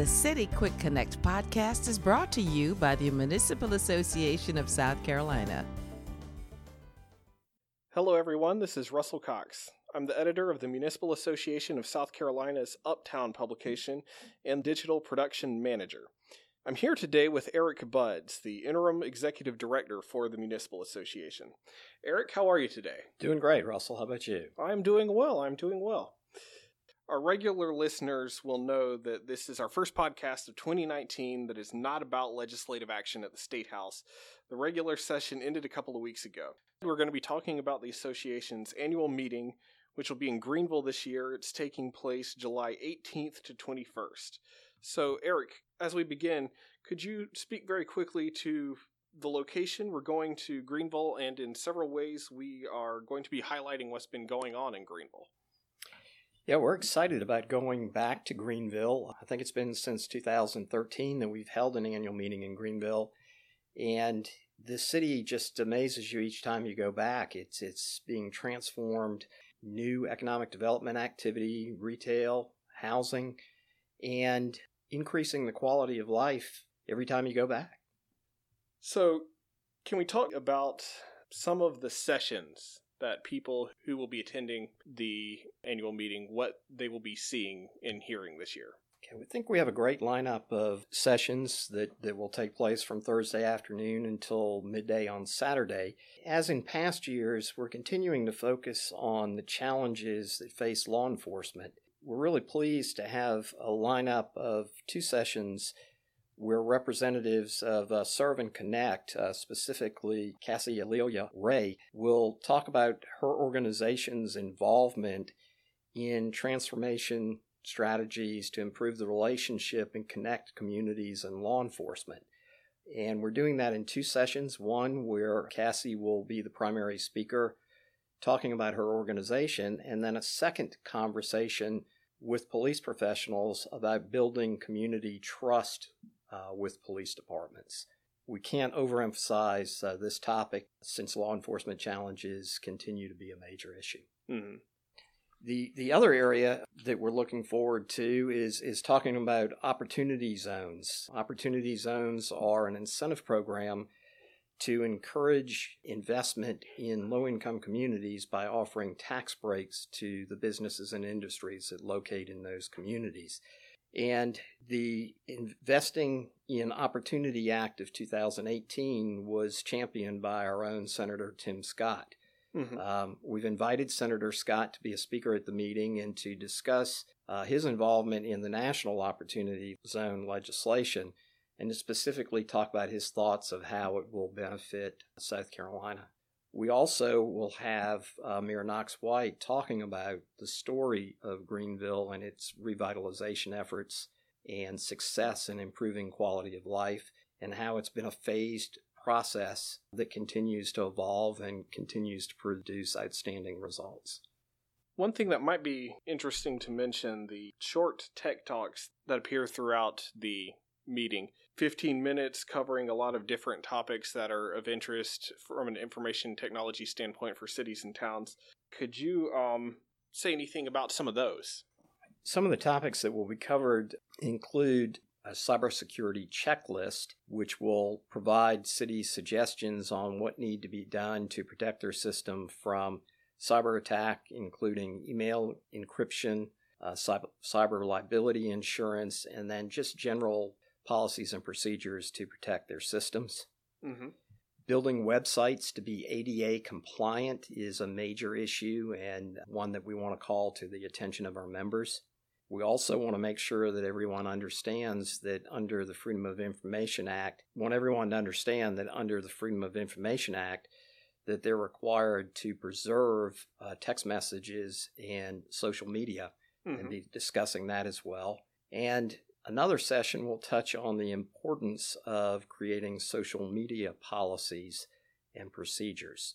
The City Quick Connect podcast is brought to you by the Municipal Association of South Carolina. Hello, everyone. This is Russell Cox. I'm the editor of the Municipal Association of South Carolina's Uptown publication and digital production manager. I'm here today with Eric Budds, the interim executive director for the Municipal Association. Eric, how are you today? Doing great, Russell. How about you? I'm doing well. I'm doing well. Our regular listeners will know that this is our first podcast of 2019 that is not about legislative action at the State House. The regular session ended a couple of weeks ago. We're going to be talking about the association's annual meeting, which will be in Greenville this year. It's taking place July 18th to 21st. So, Eric, as we begin, could you speak very quickly to the location? We're going to Greenville, and in several ways, we are going to be highlighting what's been going on in Greenville. Yeah, we're excited about going back to Greenville. I think it's been since 2013 that we've held an annual meeting in Greenville. And the city just amazes you each time you go back. It's it's being transformed, new economic development activity, retail, housing, and increasing the quality of life every time you go back. So, can we talk about some of the sessions that people who will be attending the annual meeting what they will be seeing and hearing this year. Okay, we think we have a great lineup of sessions that, that will take place from Thursday afternoon until midday on Saturday. As in past years, we're continuing to focus on the challenges that face law enforcement. We're really pleased to have a lineup of two sessions where representatives of uh, Serve and Connect, uh, specifically Kassy Alia Ray, will talk about her organization's involvement in transformation strategies to improve the relationship and connect communities and law enforcement. And we're doing that in two sessions one where Cassie will be the primary speaker talking about her organization, and then a second conversation with police professionals about building community trust uh, with police departments. We can't overemphasize uh, this topic since law enforcement challenges continue to be a major issue. Mm-hmm. The, the other area that we're looking forward to is, is talking about opportunity zones. Opportunity zones are an incentive program to encourage investment in low income communities by offering tax breaks to the businesses and industries that locate in those communities. And the Investing in Opportunity Act of 2018 was championed by our own Senator Tim Scott. Mm-hmm. Um, we've invited Senator Scott to be a speaker at the meeting and to discuss uh, his involvement in the National Opportunity Zone legislation and to specifically talk about his thoughts of how it will benefit South Carolina. We also will have uh, Mayor Knox White talking about the story of Greenville and its revitalization efforts and success in improving quality of life and how it's been a phased process that continues to evolve and continues to produce outstanding results. One thing that might be interesting to mention the short tech talks that appear throughout the meeting 15 minutes covering a lot of different topics that are of interest from an information technology standpoint for cities and towns. Could you um, say anything about some of those? Some of the topics that will be covered include a cybersecurity checklist, which will provide cities suggestions on what need to be done to protect their system from cyber attack, including email encryption, uh, cyber, cyber liability insurance, and then just general policies and procedures to protect their systems. Mm-hmm. Building websites to be ADA compliant is a major issue and one that we want to call to the attention of our members. We also want to make sure that everyone understands that under the Freedom of Information Act, want everyone to understand that under the Freedom of Information Act, that they're required to preserve uh, text messages and social media mm-hmm. and be discussing that as well. And Another session will touch on the importance of creating social media policies and procedures.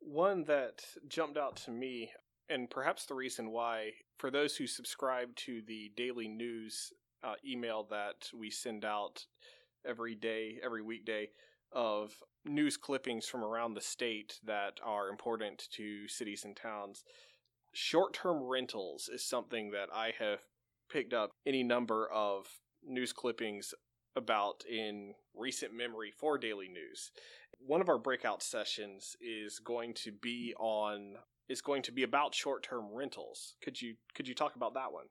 One that jumped out to me, and perhaps the reason why, for those who subscribe to the daily news uh, email that we send out every day, every weekday, of news clippings from around the state that are important to cities and towns. Short term rentals is something that I have picked up any number of news clippings about in recent memory for daily news. One of our breakout sessions is going to be on is going to be about short-term rentals. Could you could you talk about that one?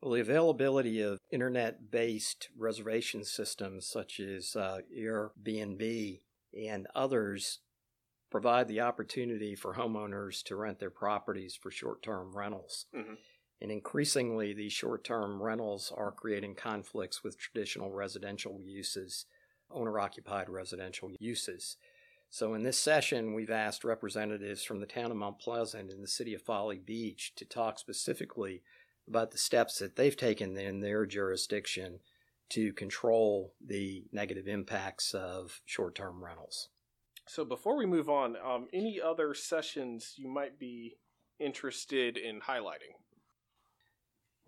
Well, the availability of internet based reservation systems such as uh, Airbnb and others provide the opportunity for homeowners to rent their properties for short term rentals. Mm-hmm. And increasingly, these short term rentals are creating conflicts with traditional residential uses, owner occupied residential uses. So, in this session, we've asked representatives from the town of Mount Pleasant and the city of Folly Beach to talk specifically about the steps that they've taken in their jurisdiction to control the negative impacts of short term rentals. So, before we move on, um, any other sessions you might be interested in highlighting?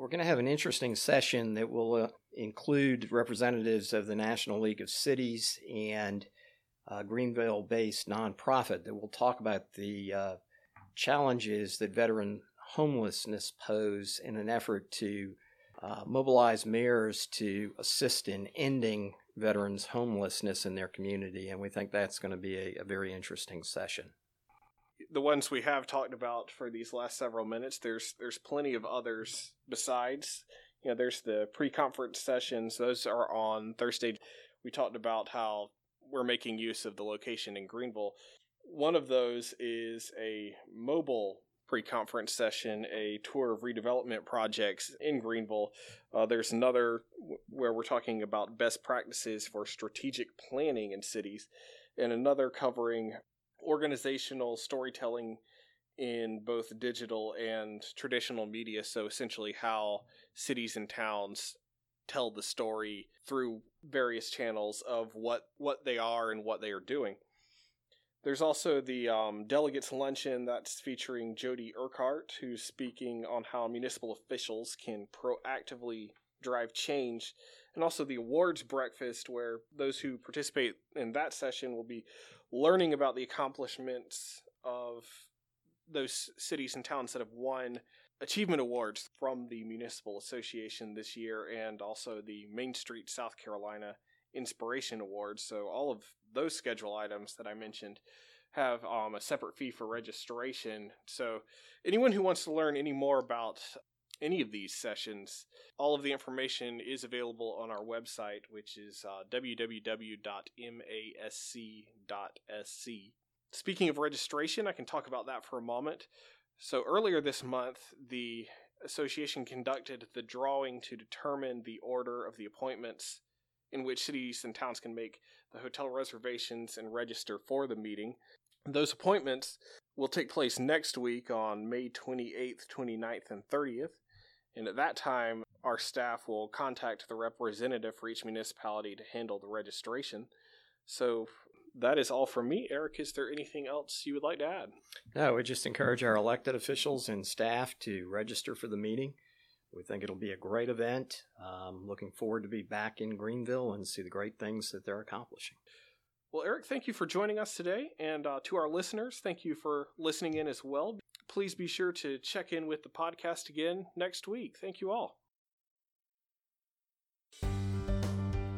We're going to have an interesting session that will uh, include representatives of the National League of Cities and a Greenville based nonprofit that will talk about the uh, challenges that veteran homelessness pose in an effort to uh, mobilize mayors to assist in ending veterans' homelessness in their community. And we think that's going to be a, a very interesting session the ones we have talked about for these last several minutes. There's there's plenty of others besides. You know, there's the pre-conference sessions. Those are on Thursday. We talked about how we're making use of the location in Greenville. One of those is a mobile pre-conference session, a tour of redevelopment projects in Greenville. Uh, there's another where we're talking about best practices for strategic planning in cities, and another covering organizational storytelling in both digital and traditional media. So essentially, how cities and towns tell the story through various channels of what what they are and what they are doing. There's also the um, delegates luncheon that's featuring Jody Urquhart, who's speaking on how municipal officials can proactively drive change, and also the awards breakfast, where those who participate in that session will be learning about the accomplishments of those cities and towns that have won achievement awards from the municipal association this year and also the Main Street South Carolina inspiration awards so all of those schedule items that I mentioned have um, a separate fee for registration. So, anyone who wants to learn any more about any of these sessions, all of the information is available on our website, which is uh, www.masc.sc. Speaking of registration, I can talk about that for a moment. So, earlier this month, the association conducted the drawing to determine the order of the appointments in which cities and towns can make the hotel reservations and register for the meeting. Those appointments will take place next week on May 28th, 29th, and 30th. And at that time, our staff will contact the representative for each municipality to handle the registration. So that is all from me. Eric, is there anything else you would like to add? No, we just encourage our elected officials and staff to register for the meeting. We think it'll be a great event. Um, looking forward to be back in Greenville and see the great things that they're accomplishing. Well, Eric, thank you for joining us today. And uh, to our listeners, thank you for listening in as well. Please be sure to check in with the podcast again next week. Thank you all.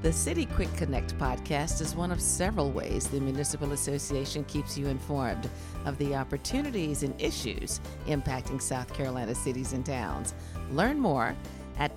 The City Quick Connect podcast is one of several ways the Municipal Association keeps you informed of the opportunities and issues impacting South Carolina cities and towns. Learn more at